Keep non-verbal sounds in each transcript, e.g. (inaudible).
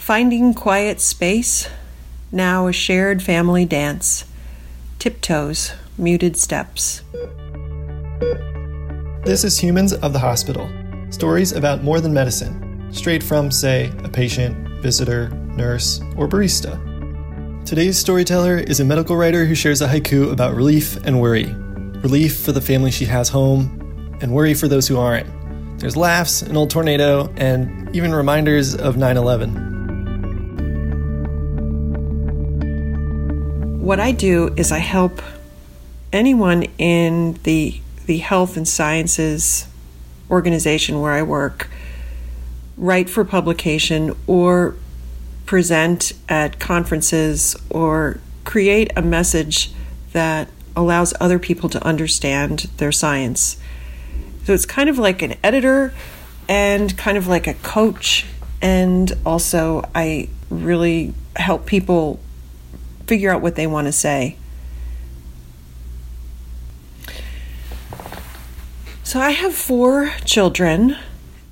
Finding quiet space, now a shared family dance. Tiptoes, muted steps. This is Humans of the Hospital stories about more than medicine, straight from, say, a patient, visitor, nurse, or barista. Today's storyteller is a medical writer who shares a haiku about relief and worry. Relief for the family she has home, and worry for those who aren't. There's laughs, an old tornado, and even reminders of 9 11. What I do is I help anyone in the the health and sciences organization where I work write for publication or present at conferences or create a message that allows other people to understand their science. So it's kind of like an editor and kind of like a coach. And also, I really help people figure out what they want to say. So I have four children,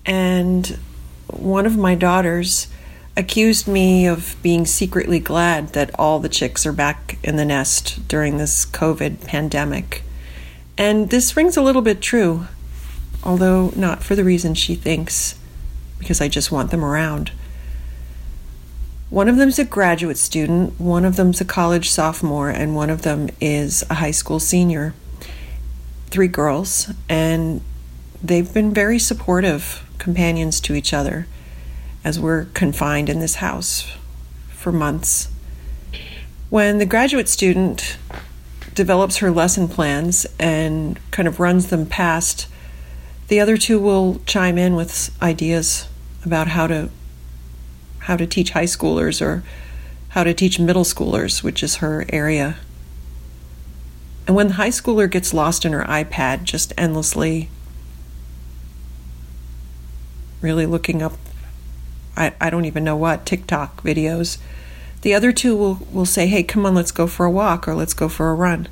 and one of my daughters accused me of being secretly glad that all the chicks are back in the nest during this COVID pandemic. And this rings a little bit true, although not for the reason she thinks, because I just want them around. One of them's a graduate student, one of them's a college sophomore, and one of them is a high school senior three girls, and they've been very supportive companions to each other as we're confined in this house for months. When the graduate student develops her lesson plans and kind of runs them past, the other two will chime in with ideas about how to how to teach high schoolers or how to teach middle schoolers, which is her area and when the high schooler gets lost in her iPad, just endlessly really looking up, I, I don't even know what, TikTok videos, the other two will, will say, hey, come on, let's go for a walk or let's go for a run.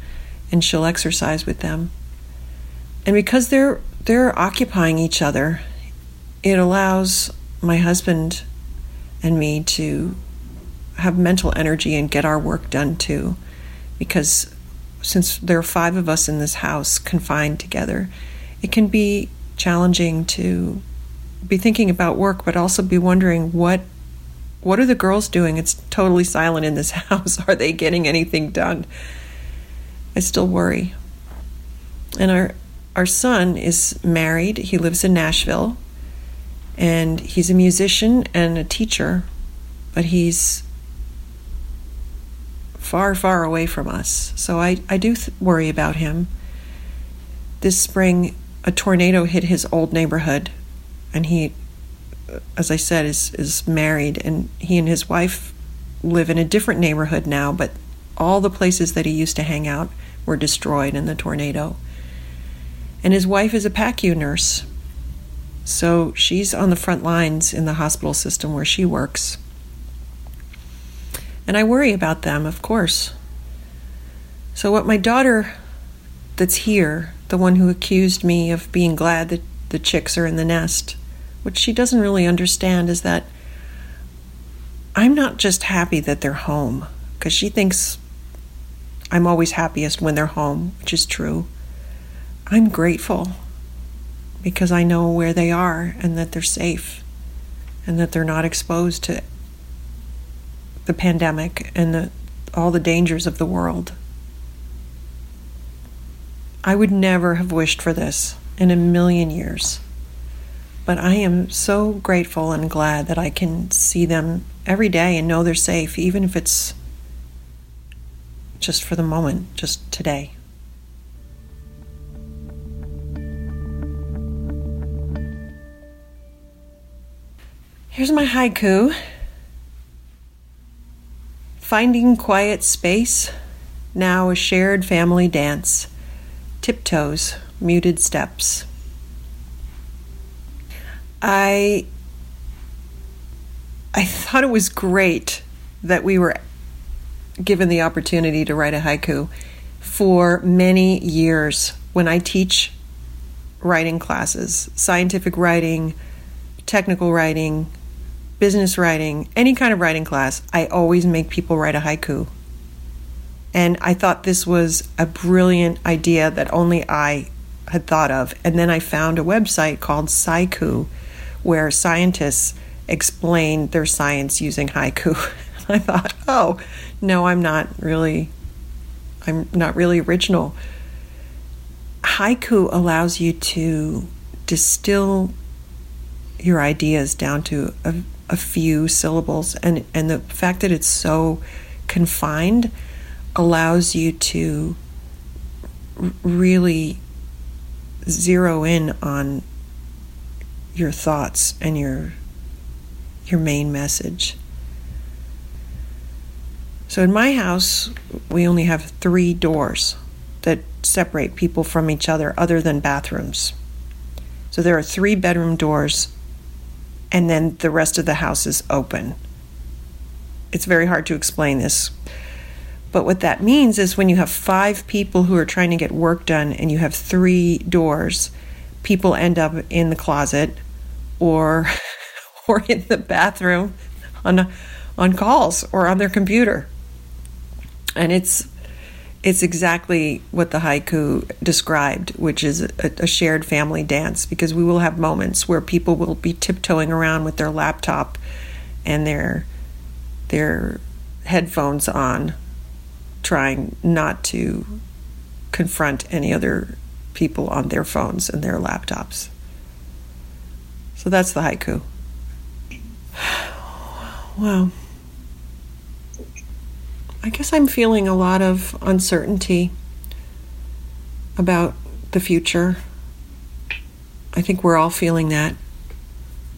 And she'll exercise with them. And because they're they're occupying each other, it allows my husband and me to have mental energy and get our work done too. Because since there are five of us in this house confined together, it can be challenging to be thinking about work, but also be wondering what what are the girls doing? It's totally silent in this (laughs) house. Are they getting anything done? I still worry. And our our son is married. He lives in Nashville, and he's a musician and a teacher, but he's far, far away from us. So I, I do th- worry about him. This spring, a tornado hit his old neighborhood, and he, as I said, is, is married, and he and his wife live in a different neighborhood now, but all the places that he used to hang out were destroyed in the tornado. And his wife is a PACU nurse, so she's on the front lines in the hospital system where she works. And I worry about them, of course. So, what my daughter that's here, the one who accused me of being glad that the chicks are in the nest, what she doesn't really understand is that I'm not just happy that they're home, because she thinks I'm always happiest when they're home, which is true. I'm grateful because I know where they are and that they're safe and that they're not exposed to the pandemic and the, all the dangers of the world. I would never have wished for this in a million years. But I am so grateful and glad that I can see them every day and know they're safe, even if it's just for the moment, just today. Here's my haiku. Finding quiet space, now a shared family dance. Tiptoes, muted steps. I I thought it was great that we were given the opportunity to write a haiku for many years when I teach writing classes, scientific writing, technical writing, business writing, any kind of writing class, I always make people write a haiku. And I thought this was a brilliant idea that only I had thought of. And then I found a website called SciKu where scientists explain their science using haiku. (laughs) I thought, oh, no, I'm not really I'm not really original. Haiku allows you to distill your ideas down to a, a few syllables and and the fact that it's so confined allows you to really zero in on your thoughts and your your main message. So in my house, we only have 3 doors that separate people from each other other than bathrooms. So there are 3 bedroom doors and then the rest of the house is open. It's very hard to explain this but what that means is when you have five people who are trying to get work done and you have three doors, people end up in the closet or (laughs) or in the bathroom on on calls or on their computer. And it's it's exactly what the haiku described, which is a, a, shared family dance, because we will have moments where people will be tiptoeing around with their laptop and their their headphones on trying not to confront any other people on their phones and their laptops. So that's the haiku. (sighs) Well, I guess I'm feeling a lot of uncertainty about the future. I think we're all feeling that.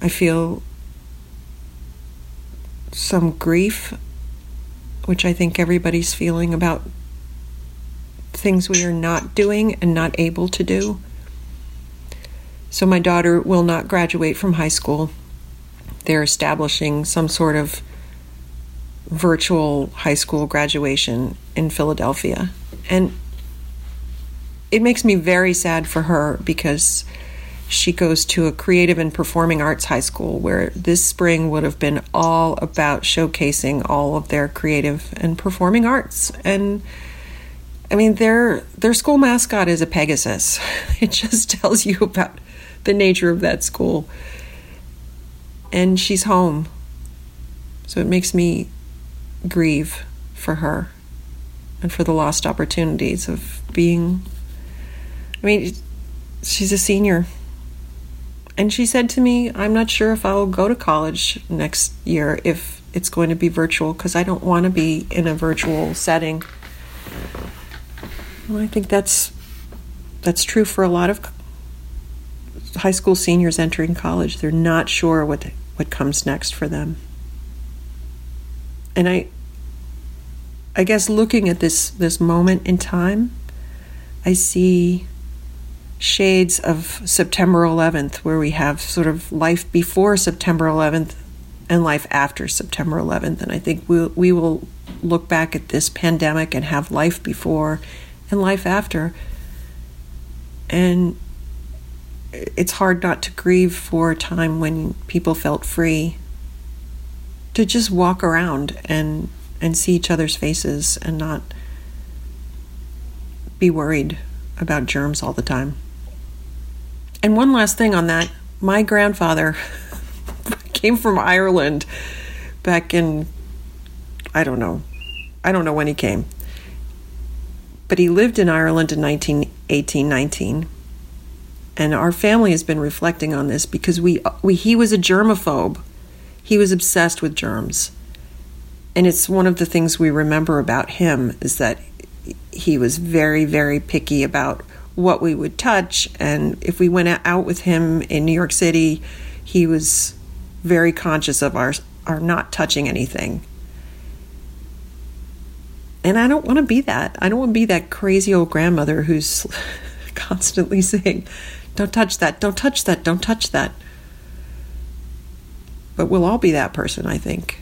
I feel some grief which I think everybody's feeling about things we are not doing and not able to do. So, my daughter will not graduate from high school. They're establishing some sort of virtual high school graduation in Philadelphia. And it makes me very sad for her because she goes to a creative and performing arts high school where this spring would have been all about showcasing all of their creative and performing arts and I mean their their school mascot is a pegasus. (laughs) It just tells you about the nature of that school. And she's home. So it makes me grieve for her and for the lost opportunities of being I mean she's a senior and she said to me, I'm not sure if I'll go to college next year if it's going to be virtual because I don't want to be in a virtual setting. Well, I think that's that's true for a lot of high school seniors entering college. They're not sure what what comes next for them. And I I guess looking at this this moment in time, I see shades of September 11th, where we have sort of life before September 11th and life after September 11th. And I think we'll, we will look back at this pandemic and have life before and life after. And it's hard not to grieve for a time when people felt free to just walk around and and see each other's faces and not be worried about germs all the time. And one last thing on that my grandfather (laughs) came from Ireland back in, I don't know, I don't know when he came. But he lived in Ireland in 1918 19. And our family has been reflecting on this because we, we he was a germaphobe. He was obsessed with germs. And it's one of the things we remember about him is that he was very, very picky about what we would touch. And if we went out with him in New York City, he was very conscious of our, our not touching anything. And I don't want to be that. I don't want to be that crazy old grandmother who's (laughs) constantly saying, Don't touch that, don't touch that, don't touch that. But we'll all be that person, I think.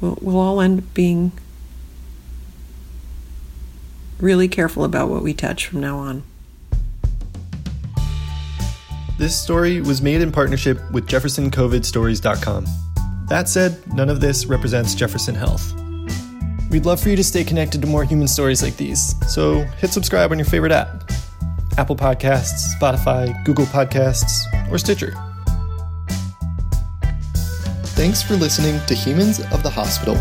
We'll, we'll all end up being really careful about what we touch from now on. This story was made in partnership with JeffersonCOVIDStories.com. That said, none of this represents Jefferson Health. We'd love for you to stay connected to more human stories like these, so hit subscribe on your favorite app Apple Podcasts, Spotify, Google Podcasts, or Stitcher. Thanks for listening to Humans of the Hospital.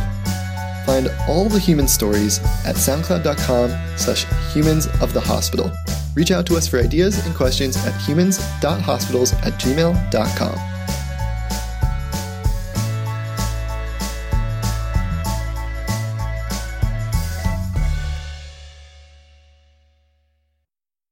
Find all the human stories at soundcloud.com slash humans of the hospital. Reach out to us for ideas and questions at humans.hospitals at gmail.com.